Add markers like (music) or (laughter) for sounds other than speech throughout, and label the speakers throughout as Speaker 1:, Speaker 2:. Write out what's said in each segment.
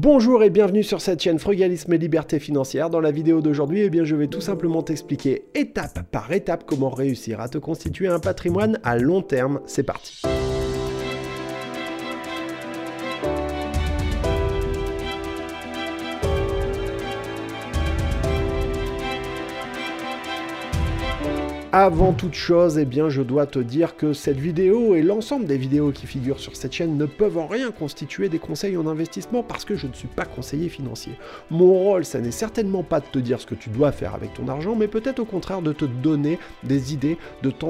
Speaker 1: Bonjour et bienvenue sur cette chaîne Frugalisme et Liberté Financière. Dans la vidéo d'aujourd'hui, eh bien, je vais tout simplement t'expliquer étape par étape comment réussir à te constituer un patrimoine à long terme. C'est parti. Avant toute chose, eh bien, je dois te dire que cette vidéo et l'ensemble des vidéos qui figurent sur cette chaîne ne peuvent en rien constituer des conseils en investissement parce que je ne suis pas conseiller financier. Mon rôle, ça n'est certainement pas de te dire ce que tu dois faire avec ton argent, mais peut-être au contraire de te donner des idées, de, te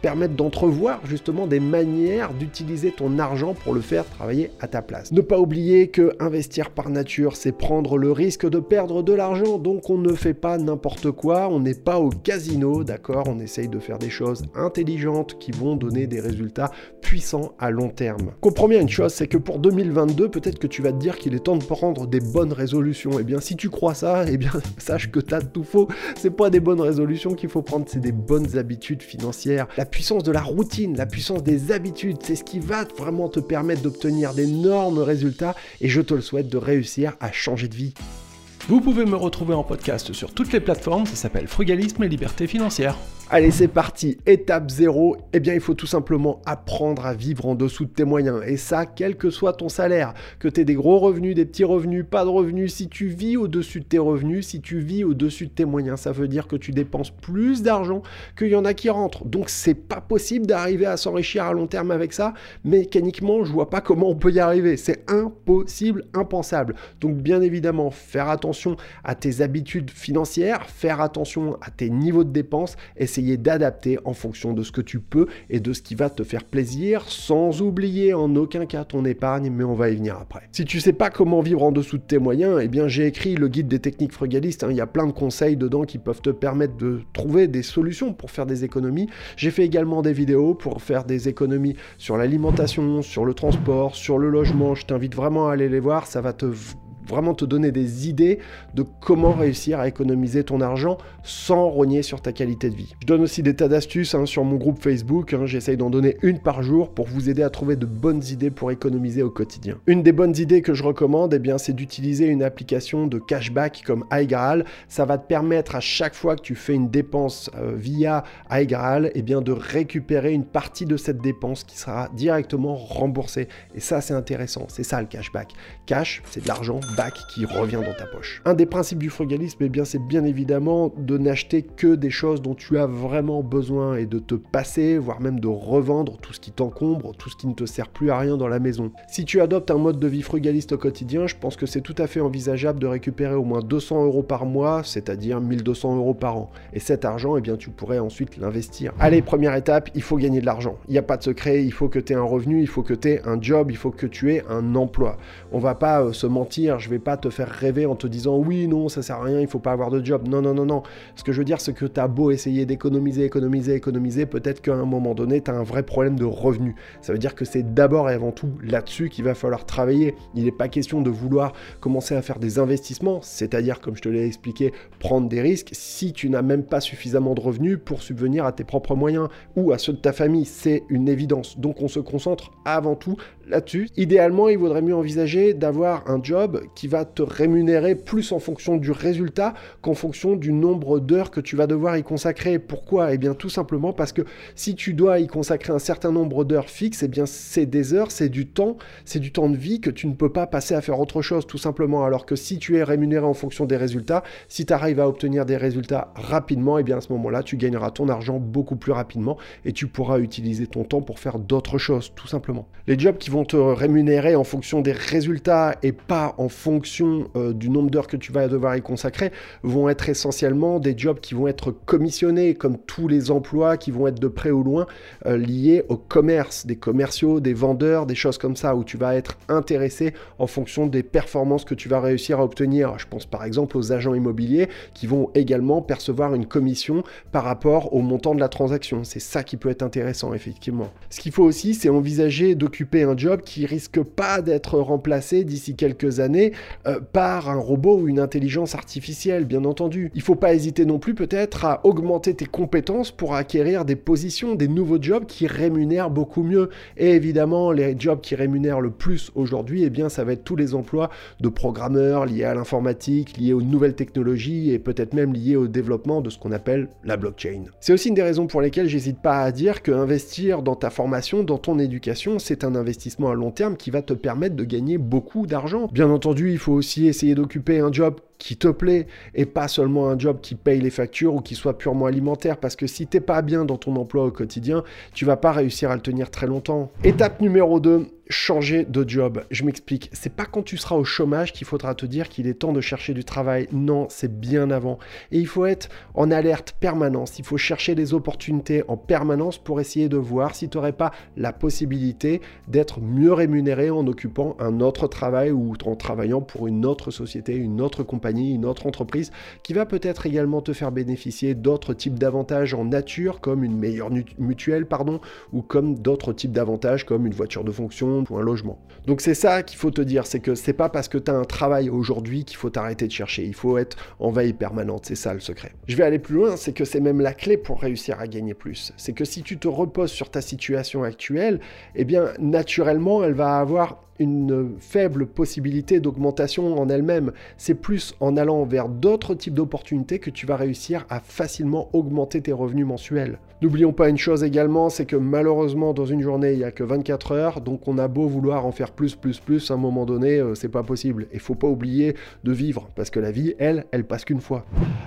Speaker 1: permettre d'entrevoir justement des manières d'utiliser ton argent pour le faire travailler à ta place. Ne pas oublier que investir par nature, c'est prendre le risque de perdre de l'argent, donc on ne fait pas n'importe quoi, on n'est pas au casino, d'accord? Essaye de faire des choses intelligentes qui vont donner des résultats puissants à long terme. Comprends bien une chose, c'est que pour 2022, peut-être que tu vas te dire qu'il est temps de prendre des bonnes résolutions. Et eh bien, si tu crois ça, et eh bien, (laughs) sache que t'as tout faux. C'est pas des bonnes résolutions qu'il faut prendre, c'est des bonnes habitudes financières. La puissance de la routine, la puissance des habitudes, c'est ce qui va vraiment te permettre d'obtenir d'énormes résultats. Et je te le souhaite de réussir à changer de vie.
Speaker 2: Vous pouvez me retrouver en podcast sur toutes les plateformes, ça s'appelle Frugalisme et Liberté Financière.
Speaker 1: Allez, c'est parti. Étape 0, eh bien, il faut tout simplement apprendre à vivre en dessous de tes moyens. Et ça, quel que soit ton salaire, que tu aies des gros revenus, des petits revenus, pas de revenus, si tu vis au-dessus de tes revenus, si tu vis au-dessus de tes moyens, ça veut dire que tu dépenses plus d'argent qu'il y en a qui rentrent. Donc, c'est pas possible d'arriver à s'enrichir à long terme avec ça. Mécaniquement, je vois pas comment on peut y arriver. C'est impossible, impensable. Donc, bien évidemment, faire attention à tes habitudes financières, faire attention à tes niveaux de dépenses, d'adapter en fonction de ce que tu peux et de ce qui va te faire plaisir, sans oublier en aucun cas ton épargne, mais on va y venir après. Si tu sais pas comment vivre en dessous de tes moyens, eh bien j'ai écrit le guide des techniques frugalistes, hein. il y a plein de conseils dedans qui peuvent te permettre de trouver des solutions pour faire des économies. J'ai fait également des vidéos pour faire des économies sur l'alimentation, sur le transport, sur le logement, je t'invite vraiment à aller les voir, ça va te vraiment te donner des idées de comment réussir à économiser ton argent sans rogner sur ta qualité de vie. Je donne aussi des tas d'astuces hein, sur mon groupe Facebook, hein. j'essaye d'en donner une par jour pour vous aider à trouver de bonnes idées pour économiser au quotidien. Une des bonnes idées que je recommande, eh c'est d'utiliser une application de cashback comme iGraal. Ça va te permettre à chaque fois que tu fais une dépense euh, via iGraal, eh bien, de récupérer une partie de cette dépense qui sera directement remboursée. Et ça, c'est intéressant. C'est ça le cashback. Cash, c'est de l'argent qui revient dans ta poche. Un des principes du frugalisme, eh bien, c'est bien évidemment de n'acheter que des choses dont tu as vraiment besoin et de te passer, voire même de revendre tout ce qui t'encombre, tout ce qui ne te sert plus à rien dans la maison. Si tu adoptes un mode de vie frugaliste au quotidien, je pense que c'est tout à fait envisageable de récupérer au moins 200 euros par mois, c'est-à-dire 1200 euros par an. Et cet argent, eh bien, tu pourrais ensuite l'investir. Allez, première étape, il faut gagner de l'argent. Il n'y a pas de secret, il faut que tu aies un revenu, il faut que tu aies un job, il faut que tu aies un emploi. On va pas euh, se mentir, je vais pas te faire rêver en te disant oui, non, ça sert à rien, il faut pas avoir de job. Non, non, non, non. Ce que je veux dire, c'est que tu as beau essayer d'économiser, économiser, économiser, peut-être qu'à un moment donné, tu as un vrai problème de revenu. Ça veut dire que c'est d'abord et avant tout là-dessus qu'il va falloir travailler. Il n'est pas question de vouloir commencer à faire des investissements, c'est-à-dire, comme je te l'ai expliqué, prendre des risques si tu n'as même pas suffisamment de revenus pour subvenir à tes propres moyens ou à ceux de ta famille. C'est une évidence. Donc on se concentre avant tout là-dessus. Idéalement, il vaudrait mieux envisager d'avoir un job qui va te rémunérer plus en fonction du résultat qu'en fonction du nombre d'heures que tu vas devoir y consacrer. Pourquoi? Eh bien tout simplement parce que si tu dois y consacrer un certain nombre d'heures fixes, eh bien c'est des heures, c'est du temps, c'est du temps de vie que tu ne peux pas passer à faire autre chose tout simplement. Alors que si tu es rémunéré en fonction des résultats, si tu arrives à obtenir des résultats rapidement, eh bien à ce moment-là, tu gagneras ton argent beaucoup plus rapidement et tu pourras utiliser ton temps pour faire d'autres choses tout simplement. Les jobs qui vont te rémunérer en fonction des résultats et pas en fonction euh, du nombre d'heures que tu vas devoir y consacrer vont être essentiellement des jobs qui vont être commissionnés, comme tous les emplois qui vont être de près ou loin euh, liés au commerce, des commerciaux, des vendeurs, des choses comme ça, où tu vas être intéressé en fonction des performances que tu vas réussir à obtenir. Je pense par exemple aux agents immobiliers qui vont également percevoir une commission par rapport au montant de la transaction. C'est ça qui peut être intéressant, effectivement. Ce qu'il faut aussi, c'est envisager d'occuper un job qui risque pas d'être remplacé d'ici quelques années euh, par un robot ou une intelligence artificielle, bien entendu. Il faut pas hésiter non plus peut-être à augmenter tes compétences pour acquérir des positions, des nouveaux jobs qui rémunèrent beaucoup mieux. Et évidemment, les jobs qui rémunèrent le plus aujourd'hui, eh bien, ça va être tous les emplois de programmeurs liés à l'informatique, liés aux nouvelles technologies et peut-être même liés au développement de ce qu'on appelle la blockchain. C'est aussi une des raisons pour lesquelles j'hésite pas à dire que investir dans ta formation, dans ton éducation, c'est un investissement à long terme qui va te permettre de gagner beaucoup d'argent. Bien entendu, il faut aussi essayer d'occuper un job qui te plaît et pas seulement un job qui paye les factures ou qui soit purement alimentaire parce que si t'es pas bien dans ton emploi au quotidien, tu vas pas réussir à le tenir très longtemps. Étape numéro 2, changer de job. Je m'explique, c'est pas quand tu seras au chômage qu'il faudra te dire qu'il est temps de chercher du travail. Non, c'est bien avant. Et il faut être en alerte permanence. Il faut chercher des opportunités en permanence pour essayer de voir si tu n'aurais pas la possibilité d'être mieux rémunéré en occupant un autre travail ou en travaillant pour une autre société, une autre compagnie, une autre entreprise qui va peut-être également te faire bénéficier d'autres types d'avantages en nature comme une meilleure mutuelle, pardon, ou comme d'autres types d'avantages comme une voiture de fonction ou un logement. Donc c'est ça qu'il faut te dire, c'est que c'est pas parce que tu as un travail aujourd'hui qu'il faut t'arrêter de chercher, il faut être en veille permanente, c'est ça le secret. Je vais aller plus loin, c'est que c'est même la clé pour réussir à gagner plus. C'est que si tu te reposes sur ta situation actuelle, eh bien naturellement elle va avoir une faible possibilité d'augmentation en elle-même. C'est plus en allant vers d'autres types d'opportunités que tu vas réussir à facilement augmenter tes revenus mensuels. N'oublions pas une chose également, c'est que malheureusement dans une journée il n'y a que 24 heures, donc on a beau vouloir en faire plus, plus, plus, à un moment donné euh, c'est pas possible. Il faut pas oublier de vivre, parce que la vie, elle, elle passe qu'une fois.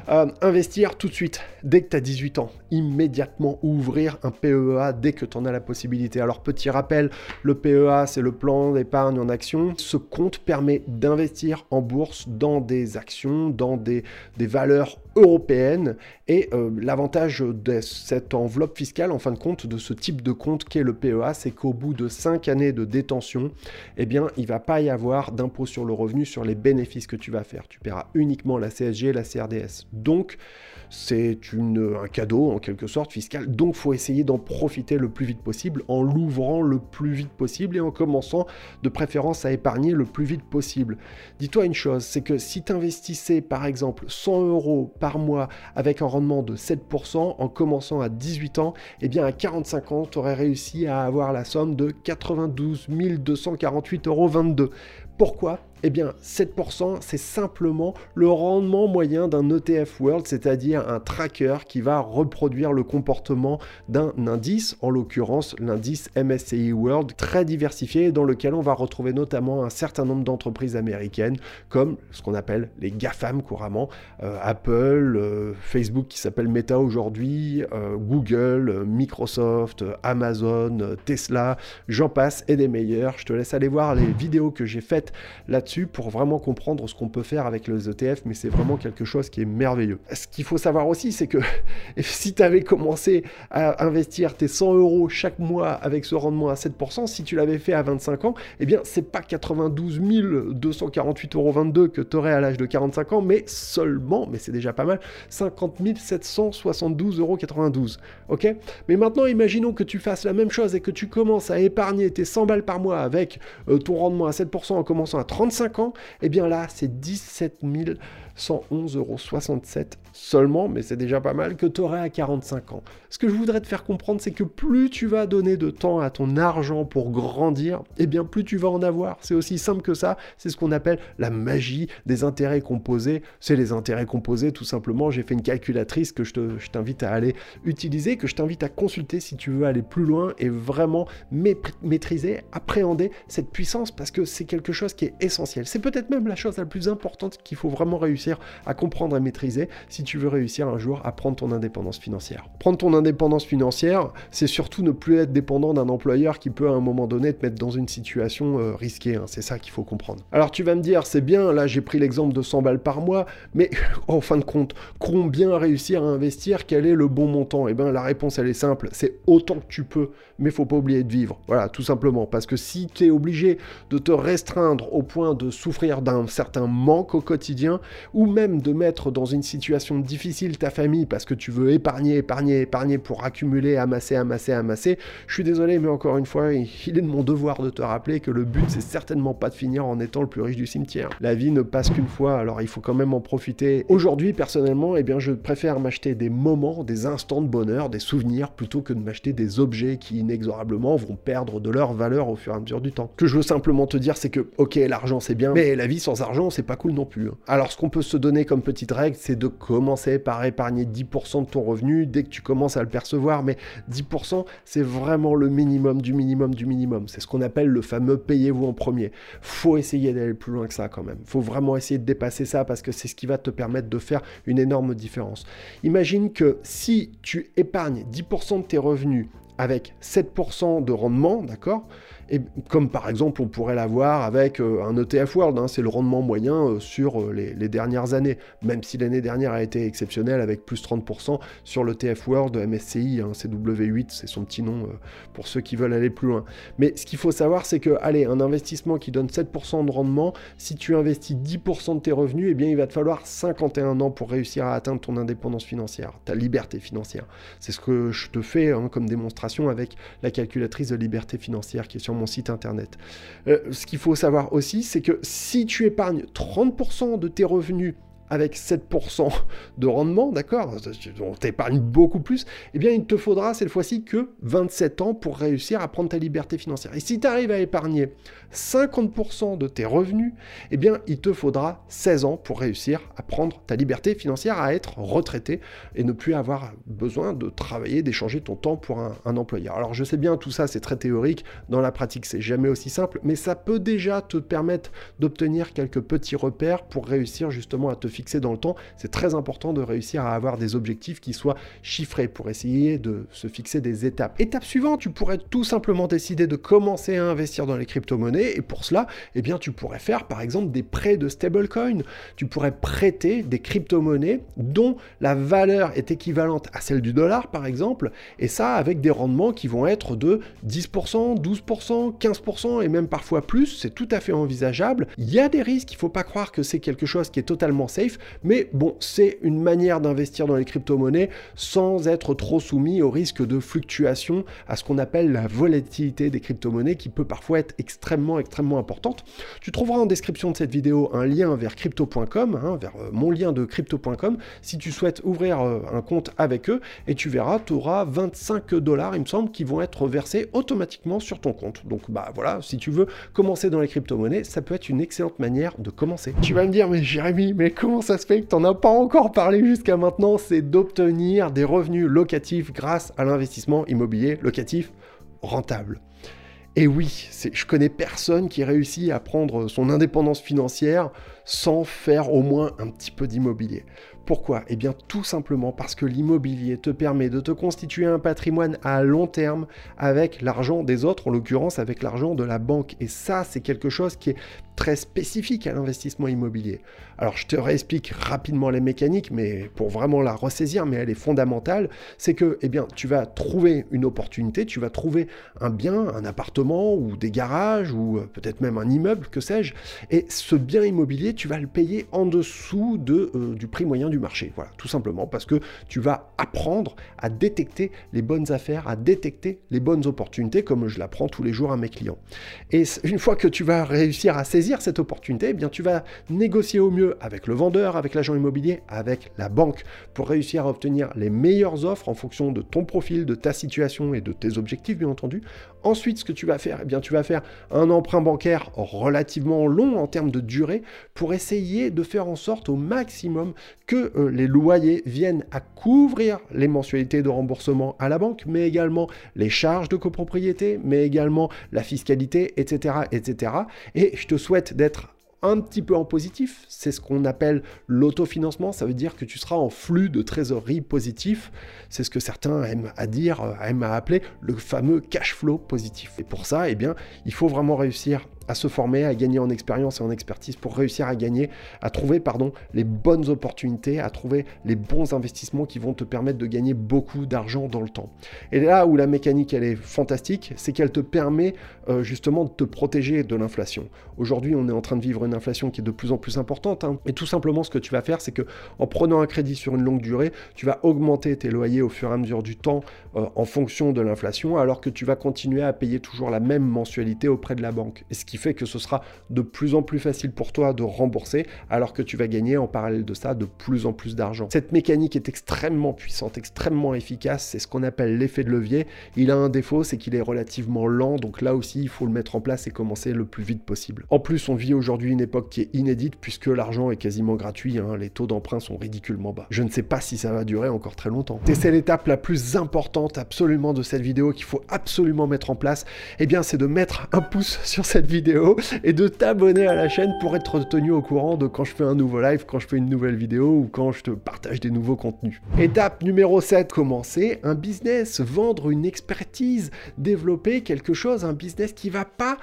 Speaker 1: Euh, investir tout de suite, dès que tu as 18 ans, immédiatement ouvrir un PEA dès que tu en as la possibilité. Alors petit rappel, le PEA c'est le plan d'épargne en action. Ce compte permet d'investir en bourse dans des actions, dans des, valeurs européennes. Et euh, l'avantage de cette enveloppe fiscale, en fin de compte, de ce type de compte qu'est le PEA, c'est qu'au bout de 5 années de détention, eh bien, il ne va pas y avoir d'impôt sur le revenu sur les bénéfices que tu vas faire. Tu paieras uniquement la CSG et la CRDS. Donc, c'est un cadeau en quelque sorte fiscal. Donc, faut essayer d'en profiter le plus vite possible en l'ouvrant le plus vite possible et en commençant de préférence à épargner le plus vite possible. Dis-toi une chose, c'est que si tu investissais par exemple 100 euros par mois avec un rendement de 7% en commençant à 18 ans, eh bien à 45 ans, tu aurais réussi à avoir la somme de 92 248,22 euros. Pourquoi? Eh bien, 7%, c'est simplement le rendement moyen d'un ETF World, c'est-à-dire un tracker qui va reproduire le comportement d'un indice, en l'occurrence l'indice MSCI World, très diversifié, dans lequel on va retrouver notamment un certain nombre d'entreprises américaines, comme ce qu'on appelle les GAFAM couramment, euh, Apple, euh, Facebook qui s'appelle Meta aujourd'hui, euh, Google, Microsoft, Amazon, Tesla, j'en passe, et des meilleurs. Je te laisse aller voir les vidéos que j'ai faites là-dessus pour vraiment comprendre ce qu'on peut faire avec les ETF, mais c'est vraiment quelque chose qui est merveilleux. Ce qu'il faut savoir aussi, c'est que (laughs) si tu avais commencé à investir tes 100 euros chaque mois avec ce rendement à 7%, si tu l'avais fait à 25 ans, eh bien, c'est pas 92 248,22 euros que tu aurais à l'âge de 45 ans, mais seulement, mais c'est déjà pas mal, 50 772,92 euros. Ok? Mais maintenant, imaginons que tu fasses la même chose et que tu commences à épargner tes 100 balles par mois avec euh, ton rendement à 7% en commençant à 35 ans, et eh bien là, c'est 17 111,67 euros seulement, mais c'est déjà pas mal, que tu aurais à 45 ans. Ce que je voudrais te faire comprendre, c'est que plus tu vas donner de temps à ton argent pour grandir, et eh bien plus tu vas en avoir. C'est aussi simple que ça, c'est ce qu'on appelle la magie des intérêts composés. C'est les intérêts composés, tout simplement. J'ai fait une calculatrice que je t'invite à aller utiliser, que je t'invite à consulter si tu veux aller plus loin et vraiment maîtriser, appréhender cette puissance, parce que c'est quelque chose qui est essentiel. C'est peut-être même la chose la plus importante qu'il faut vraiment réussir à comprendre et maîtriser si tu veux réussir un jour à prendre ton indépendance financière. Prendre ton indépendance financière, c'est surtout ne plus être dépendant d'un employeur qui peut à un moment donné te mettre dans une situation euh, risquée. Hein. C'est ça qu'il faut comprendre. Alors tu vas me dire, c'est bien, là j'ai pris l'exemple de 100 balles par mois, mais (laughs) en fin de compte, combien réussir à investir Quel est le bon montant? Eh bien la réponse elle est simple, c'est autant que tu peux, mais faut pas oublier de vivre. Voilà, tout simplement. Parce que si tu es obligé de te restreindre au point de souffrir d'un certain manque au quotidien, ou même de mettre dans une situation difficile ta famille parce que tu veux épargner, épargner, épargner pour accumuler, amasser, amasser, amasser, je suis désolé, mais encore une fois, il est de mon devoir de te rappeler que le but, c'est certainement pas de finir en étant le plus riche du cimetière. La vie ne passe qu'une fois, alors il faut quand même en profiter. Aujourd'hui, personnellement, eh bien, je préfère m'acheter des moments, des instants de bonheur, des souvenirs, plutôt que de m'acheter des objets qui inexorablement vont perdre de leur valeur au fur et à mesure du temps. Ce que je veux simplement te dire, c'est que, ok, l'argent c'est bien, mais la vie sans argent, c'est pas cool non plus. Hein. Alors, ce qu'on peut se donner comme petite règle, c'est de commencer par épargner 10% de ton revenu dès que tu commences à le percevoir, mais 10%, c'est vraiment le minimum du minimum du minimum. C'est ce qu'on appelle le fameux payez-vous en premier. Faut essayer d'aller plus loin que ça quand même. Faut vraiment essayer de dépasser ça parce que c'est ce qui va te permettre de faire une énorme différence. Imagine que si tu épargnes 10% de tes revenus avec 7% de rendement, d'accord et comme par exemple on pourrait l'avoir avec euh, un ETF World, hein, c'est le rendement moyen euh, sur euh, les, dernières années, même si l'année dernière a été exceptionnelle avec plus 30% sur le TF World MSCI, hein, CW8, c'est son petit nom pour ceux qui veulent aller plus loin. Mais ce qu'il faut savoir, c'est que, allez, un investissement qui donne 7% de rendement, si tu investis 10% de tes revenus, eh bien il va te falloir 51 ans pour réussir à atteindre ton indépendance financière, ta liberté financière. C'est ce que je te fais hein, comme démonstration avec la calculatrice de liberté financière qui est sur mon site internet. Euh, ce qu'il faut savoir aussi, c'est que si tu épargnes 30% de tes revenus avec 7% de rendement, d'accord? On t'épargne beaucoup plus, eh bien il te faudra cette fois-ci que 27 ans pour réussir à prendre ta liberté financière. Et si tu arrives à épargner 50% de tes revenus, eh bien il te faudra 16 ans pour réussir à prendre ta liberté financière, à être retraité et ne plus avoir besoin de travailler, d'échanger ton temps pour un, un employeur. Alors je sais bien, tout ça c'est très théorique, dans la pratique c'est jamais aussi simple, mais ça peut déjà te permettre d'obtenir quelques petits repères pour réussir justement à te fixer dans le temps, c'est très important de réussir à avoir des objectifs qui soient chiffrés pour essayer de se fixer des étapes. Étape suivante, tu pourrais tout simplement décider de commencer à investir dans les crypto-monnaies et pour cela, eh bien, tu pourrais faire par exemple des prêts de stablecoin. Tu pourrais prêter des crypto-monnaies dont la valeur est équivalente à celle du dollar par exemple et ça avec des rendements qui vont être de 10%, 12%, 15% et même parfois plus, c'est tout à fait envisageable. Il y a des risques, il ne faut pas croire que c'est quelque chose qui est totalement safe, mais bon, c'est une manière d'investir dans les crypto-monnaies sans être trop soumis au risque de fluctuation, à ce qu'on appelle la volatilité des crypto-monnaies qui peut parfois être extrêmement, extrêmement importante. Tu trouveras en description de cette vidéo un lien vers crypto.com, hein, vers euh, mon lien de crypto.com, si tu souhaites ouvrir euh, un compte avec eux, et tu verras, tu auras 25 dollars, il me semble, qui vont être versés automatiquement sur ton compte. Donc bah voilà, si tu veux commencer dans les crypto-monnaies, ça peut être une excellente manière de commencer. Tu vas me dire, mais Jérémy, mais comment ça se fait que tu n'en as pas encore parlé jusqu'à maintenant, c'est d'obtenir des revenus locatifs grâce à l'investissement immobilier locatif rentable. Et oui, je connais personne qui réussit à prendre son indépendance financière sans faire au moins un petit peu d'immobilier. Pourquoi? Eh bien tout simplement parce que l'immobilier te permet de te constituer un patrimoine à long terme avec l'argent des autres, en l'occurrence avec l'argent de la banque. Et ça, c'est quelque chose qui est très spécifique à l'investissement immobilier. Alors je te réexplique rapidement les mécaniques, mais pour vraiment la ressaisir, mais elle est fondamentale, c'est que eh bien, tu vas trouver une opportunité, tu vas trouver un bien, un appartement ou des garages ou euh, peut-être même un immeuble, que sais-je, et ce bien immobilier, tu vas le payer en dessous de, euh, du prix moyen du marché. Voilà, tout simplement parce que tu vas apprendre à détecter les bonnes affaires, à détecter les bonnes opportunités, comme je l'apprends tous les jours à mes clients. Et une fois que tu vas réussir à saisir cette opportunité, eh bien tu vas négocier au mieux avec le vendeur, avec l'agent immobilier, avec la banque pour réussir à obtenir les meilleures offres en fonction de ton profil, de ta situation et de tes objectifs bien entendu. Ensuite, ce que tu vas faire, eh bien tu vas faire un emprunt bancaire relativement long en termes de durée pour essayer de faire en sorte au maximum que euh, les loyers viennent à couvrir les mensualités de remboursement à la banque, mais également les charges de copropriété, mais également la fiscalité, etc., etc. Et je te souhaite d'être un petit peu en positif. C'est ce qu'on appelle l'autofinancement. Ça veut dire que tu seras en flux de trésorerie positif. C'est ce que certains aiment à dire, euh, aiment à appeler le fameux cash flow positif. Et pour ça, eh bien, il faut vraiment réussir à se former, à gagner en expérience et en expertise pour réussir à gagner, à trouver pardon, les bonnes opportunités, à trouver les bons investissements qui vont te permettre de gagner beaucoup d'argent dans le temps. Et là où la mécanique elle est fantastique, c'est qu'elle te permet euh, justement de te protéger de l'inflation. Aujourd'hui, on est en train de vivre une inflation qui est de plus en plus importante. Hein. Et tout simplement, ce que tu vas faire, c'est que en prenant un crédit sur une longue durée, tu vas augmenter tes loyers au fur et à mesure du temps euh, en fonction de l'inflation, alors que tu vas continuer à payer toujours la même mensualité auprès de la banque. Fait que ce sera de plus en plus facile pour toi de rembourser, alors que tu vas gagner en parallèle de ça de plus en plus d'argent. Cette mécanique est extrêmement puissante, extrêmement efficace. C'est ce qu'on appelle l'effet de levier. Il a un défaut, c'est qu'il est relativement lent. Donc là aussi, il faut le mettre en place et commencer le plus vite possible. En plus, on vit aujourd'hui une époque qui est inédite puisque l'argent est quasiment gratuit. Hein. Les taux d'emprunt sont ridiculement bas. Je ne sais pas si ça va durer encore très longtemps. Et c'est l'étape la plus importante absolument de cette vidéo qu'il faut absolument mettre en place. Eh bien, c'est de mettre un pouce sur cette vidéo et de t'abonner à la chaîne pour être tenu au courant de quand je fais un nouveau live, quand je fais une nouvelle vidéo ou quand je te partage des nouveaux contenus. Étape numéro 7, commencer un business, vendre une expertise, développer quelque chose, un business qui va pas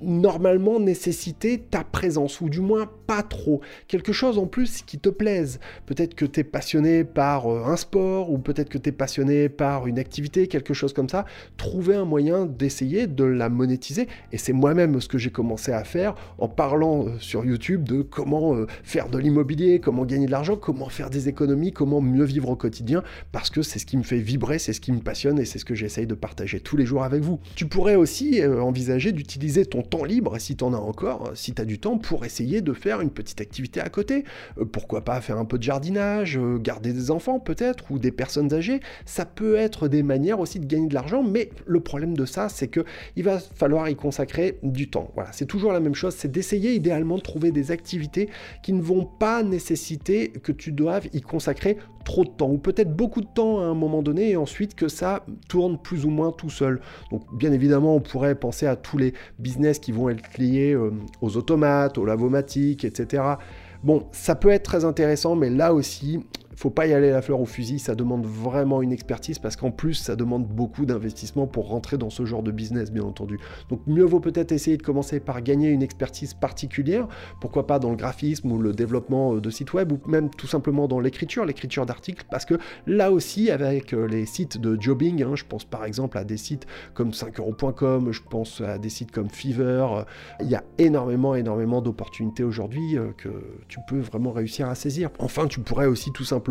Speaker 1: normalement nécessiter ta présence, ou du moins pas trop. Quelque chose en plus qui te plaise. Peut-être que tu es passionné par euh, un sport, ou peut-être que tu es passionné par une activité, quelque chose comme ça. Trouver un moyen d'essayer de la monétiser. Et c'est moi-même ce que j'ai commencé à faire en parlant euh, sur YouTube de comment euh, faire de l'immobilier, comment gagner de l'argent, comment faire des économies, comment mieux vivre au quotidien, parce que c'est ce qui me fait vibrer, c'est ce qui me passionne et c'est ce que j'essaye de partager tous les jours avec vous. Tu pourrais aussi envisager d'utiliser ton temps libre, si tu en as encore, si tu as du temps, pour essayer de faire une petite activité à côté. Euh, pourquoi pas faire un peu de jardinage, euh, garder des enfants peut-être, ou des personnes âgées. Ça peut être des manières aussi de gagner de l'argent, mais le problème de ça, c'est que il va falloir y consacrer du temps. Voilà, c'est toujours la même chose, c'est d'essayer idéalement de trouver des activités qui ne vont pas nécessiter que tu doives y consacrer trop de temps, ou peut-être beaucoup de temps à un moment donné, et ensuite que ça tourne plus ou moins tout seul. Donc bien évidemment, on pourrait penser à tous les business qui vont être liés euh, aux automates, aux lavomatiques, etc. Bon, ça peut être très intéressant, mais là aussi, faut pas y aller la fleur au fusil, ça demande vraiment une expertise parce qu'en plus ça demande beaucoup d'investissement pour rentrer dans ce genre de business bien entendu. Donc mieux vaut peut-être essayer de commencer par gagner une expertise particulière, pourquoi pas dans le graphisme ou le développement euh, de sites web ou même tout simplement dans l'écriture, l'écriture d'articles parce que là aussi avec euh, les sites de jobbing, hein, je pense par exemple à des sites comme 5euros.com, je pense à des sites comme Fiverr, euh, il y a énormément énormément d'opportunités aujourd'hui que tu peux vraiment réussir à saisir. Enfin tu pourrais aussi tout simplement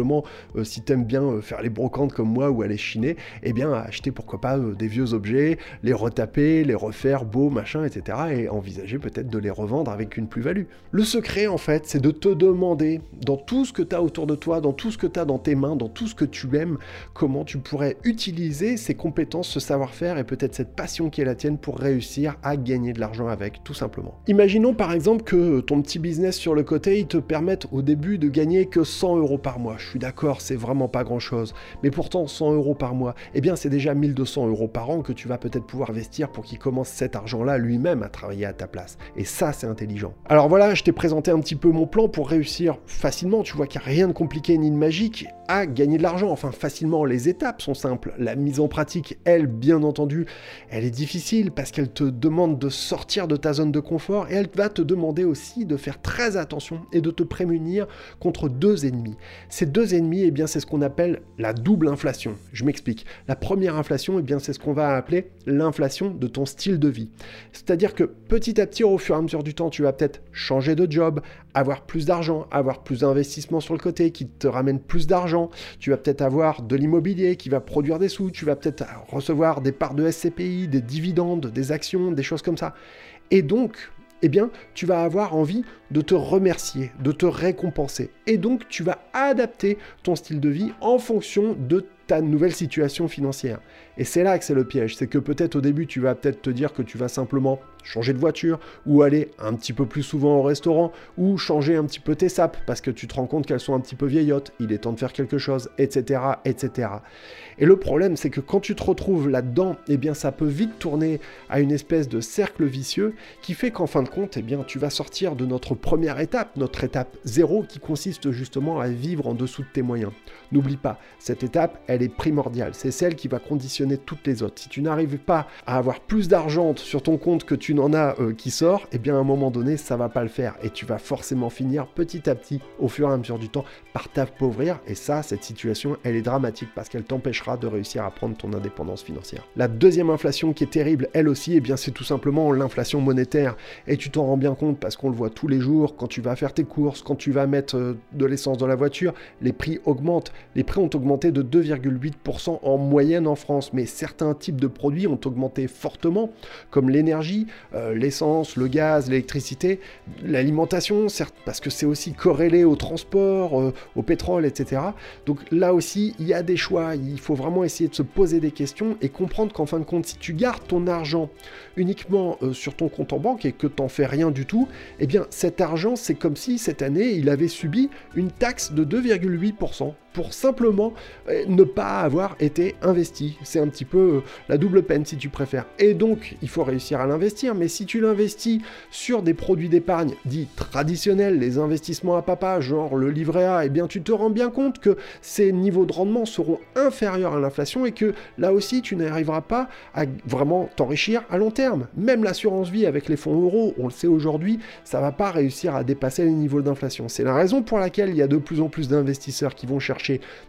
Speaker 1: euh, si tu aimes bien euh, faire les brocantes comme moi ou aller chiner, eh bien, acheter pourquoi pas euh, des vieux objets, les retaper, les refaire beaux, machin, etc. et envisager peut-être de les revendre avec une plus-value. Le secret, en fait, c'est de te demander, dans tout ce que tu as autour de toi, dans tout ce que tu as dans tes mains, dans tout ce que tu aimes, comment tu pourrais utiliser ces compétences, ce savoir-faire et peut-être cette passion qui est la tienne pour réussir à gagner de l'argent avec, tout simplement. Imaginons par exemple que ton petit business sur le côté, te permette au début de gagner que 100 euros par mois suis d'accord, c'est vraiment pas grand-chose. Mais pourtant, 100 euros par mois, eh bien c'est déjà 1200 euros par an que tu vas peut-être pouvoir investir pour qu'il commence cet argent-là lui-même à travailler à ta place. Et ça, c'est intelligent. Alors voilà, je t'ai présenté un petit peu mon plan pour réussir facilement. Tu vois qu'il n'y a rien de compliqué ni de magique à gagner de l'argent. Enfin, facilement, les étapes sont simples. La mise en pratique, elle, bien entendu, elle est difficile parce qu'elle te demande de sortir de ta zone de confort et elle va te demander aussi de faire très attention et de te prémunir contre deux ennemis. Deux ennemis, eh bien, c'est ce qu'on appelle la double inflation. Je m'explique. La première inflation, eh bien, c'est ce qu'on va appeler l'inflation de ton style de vie. C'est-à-dire que petit à petit, au fur et à mesure du temps, tu vas peut-être changer de job, avoir plus d'argent, avoir plus d'investissements sur le côté qui te ramène plus d'argent. Tu vas peut-être avoir de l'immobilier qui va produire des sous. Tu vas peut-être recevoir des parts de SCPI, des dividendes, des actions, des choses comme ça. Et donc, eh bien, tu vas avoir envie de te remercier, de te récompenser. Et donc, tu vas adapter ton style de vie en fonction de nouvelle situation financière. Et c'est là que c'est le piège, c'est que peut-être au début, tu vas peut-être te dire que tu vas simplement changer de voiture, ou aller un petit peu plus souvent au restaurant, ou changer un petit peu tes sapes, parce que tu te rends compte qu'elles sont un petit peu vieillottes, il est temps de faire quelque chose, etc. etc. Et le problème, c'est que quand tu te retrouves là-dedans, eh bien ça peut vite tourner à une espèce de cercle vicieux qui fait qu'en fin de compte, eh bien tu vas sortir de notre première étape, notre étape zéro, qui consiste justement à vivre en dessous de tes moyens. N'oublie pas, cette étape, elle elle est primordiale. C'est celle qui va conditionner toutes les autres. Si tu n'arrives pas à avoir plus d'argent sur ton compte que tu n'en as euh, qui sort, eh bien à un moment donné, ça va pas le faire. Et tu vas forcément finir petit à petit, au fur et à mesure du temps, par t'appauvrir. Et ça, cette situation, elle est dramatique parce qu'elle t'empêchera de réussir à prendre ton indépendance financière. La deuxième inflation qui est terrible, elle aussi, eh bien c'est tout simplement l'inflation monétaire. Et tu t'en rends bien compte parce qu'on le voit tous les jours, quand tu vas faire tes courses, quand tu vas mettre euh, de l'essence dans la voiture, les prix augmentent. Les prix ont augmenté de 2,8% en moyenne en France, mais certains types de produits ont augmenté fortement, comme l'énergie, euh, l'essence, le gaz, l'électricité, l'alimentation, certes, parce que c'est aussi corrélé au transport, euh, au pétrole, etc. Donc là aussi, il y a des choix. Il faut vraiment essayer de se poser des questions et comprendre qu'en fin de compte, si tu gardes ton argent uniquement euh, sur ton compte en banque et que tu n'en fais rien du tout, eh bien cet argent, c'est comme si cette année, il avait subi une taxe de 2,8% pour simplement euh, ne pas avoir été investi. C'est un petit peu euh, la double peine si tu préfères. Et donc, il faut réussir à l'investir, mais si tu l'investis sur des produits d'épargne dits traditionnels, les investissements à papa, genre le livret A, eh bien tu te rends bien compte que ces niveaux de rendement seront inférieurs à l'inflation et que là aussi, tu n'arriveras pas à vraiment t'enrichir à long terme. Même l'assurance vie avec les fonds euros, on le sait aujourd'hui, ça va pas réussir à dépasser les niveaux d'inflation. C'est la raison pour laquelle il y a de plus en plus d'investisseurs qui vont chercher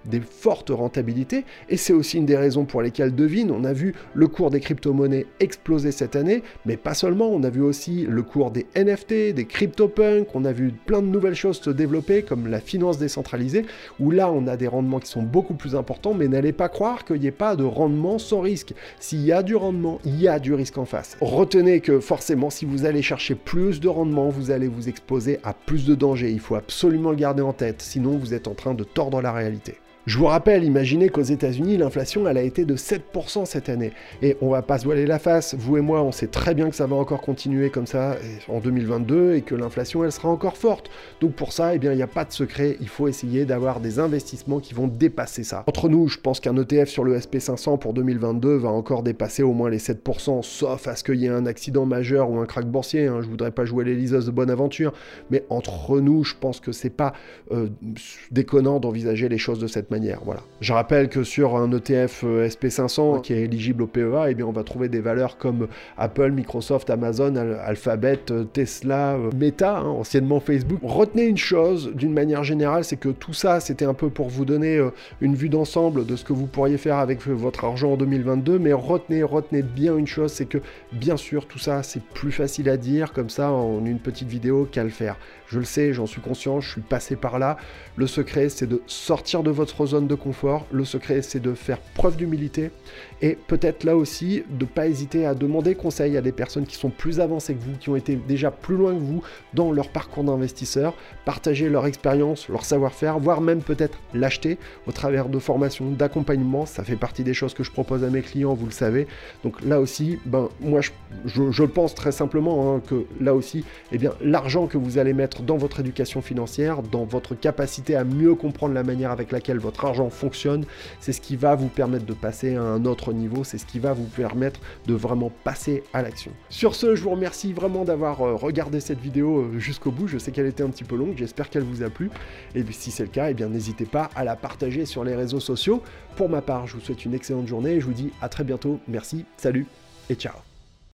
Speaker 1: des fortes rentabilités. Et c'est aussi une des raisons pour lesquelles, devine, on a vu le cours des crypto-monnaies exploser cette année, mais pas seulement, on a vu aussi le cours des NFT, des CryptoPunk, on a vu plein de nouvelles choses se développer, comme la finance décentralisée, où là on a des rendements qui sont beaucoup plus importants, mais n'allez pas croire qu'il n'y ait pas de rendement sans risque. S'il y a du rendement, il y a du risque en face. Retenez que forcément, si vous allez chercher plus de rendement, vous allez vous exposer à plus de dangers. Il faut absolument le garder en tête, sinon vous êtes en train de tordre la réalité. Je vous rappelle, imaginez qu'aux États-Unis, l'inflation, elle a été de 7% cette année. Et on va pas se voiler la face. Vous et moi, on sait très bien que ça va encore continuer comme ça en 2022 et que l'inflation, elle sera encore forte. Donc pour ça, eh bien, il n'y a pas de secret. Il faut essayer d'avoir des investissements qui vont dépasser ça. Entre nous, je pense qu'un ETF sur le SP500 pour 2022 va encore dépasser au moins les 7%, sauf à ce qu'il y ait un accident majeur ou un crack boursier. Hein. Je voudrais pas jouer les liseuses de bonne aventure. Mais entre nous, je pense que c'est pas euh, déconnant d'envisager les choses de cette manière. Voilà. Je rappelle que sur un ETF euh, SP500 qui est éligible au PEA, eh bien, on va trouver des valeurs comme Apple, Microsoft, Amazon, Alphabet, euh, Tesla, euh, Meta, hein, anciennement Facebook. Retenez une chose d'une manière générale, c'est que tout ça, c'était un peu pour vous donner une vue d'ensemble de ce que vous pourriez faire avec votre argent en 2022, mais retenez, retenez bien une chose, c'est que bien sûr, tout ça, c'est plus facile à dire comme ça en une petite vidéo qu'à le faire. Je le sais, j'en suis conscient, je suis passé par là. Le secret, c'est de sortir de votre zone de confort. Le secret, c'est de faire preuve d'humilité. Et peut-être là aussi, de ne pas hésiter à demander conseil à des personnes qui sont plus avancées que vous, qui ont été déjà plus loin que vous dans leur parcours d'investisseur. Partager leur expérience, leur savoir-faire, voire même peut-être l'acheter au travers de formations, d'accompagnement. Ça fait partie des choses que je propose à mes clients, vous le savez. Donc là aussi, ben, moi, je, je, pense très simplement hein, que là aussi, eh bien, l'argent que vous allez mettre dans votre éducation financière, dans votre capacité à mieux comprendre la manière avec laquelle votre argent fonctionne. C'est ce qui va vous permettre de passer à un autre niveau, c'est ce qui va vous permettre de vraiment passer à l'action. Sur ce, je vous remercie vraiment d'avoir euh, regardé cette vidéo euh, jusqu'au bout. Je sais qu'elle était un petit peu longue, j'espère qu'elle vous a plu. Et si c'est le cas, eh bien n'hésitez pas à la partager sur les réseaux sociaux. Pour ma part, je vous souhaite une excellente journée et je vous dis à très bientôt. Merci, salut et ciao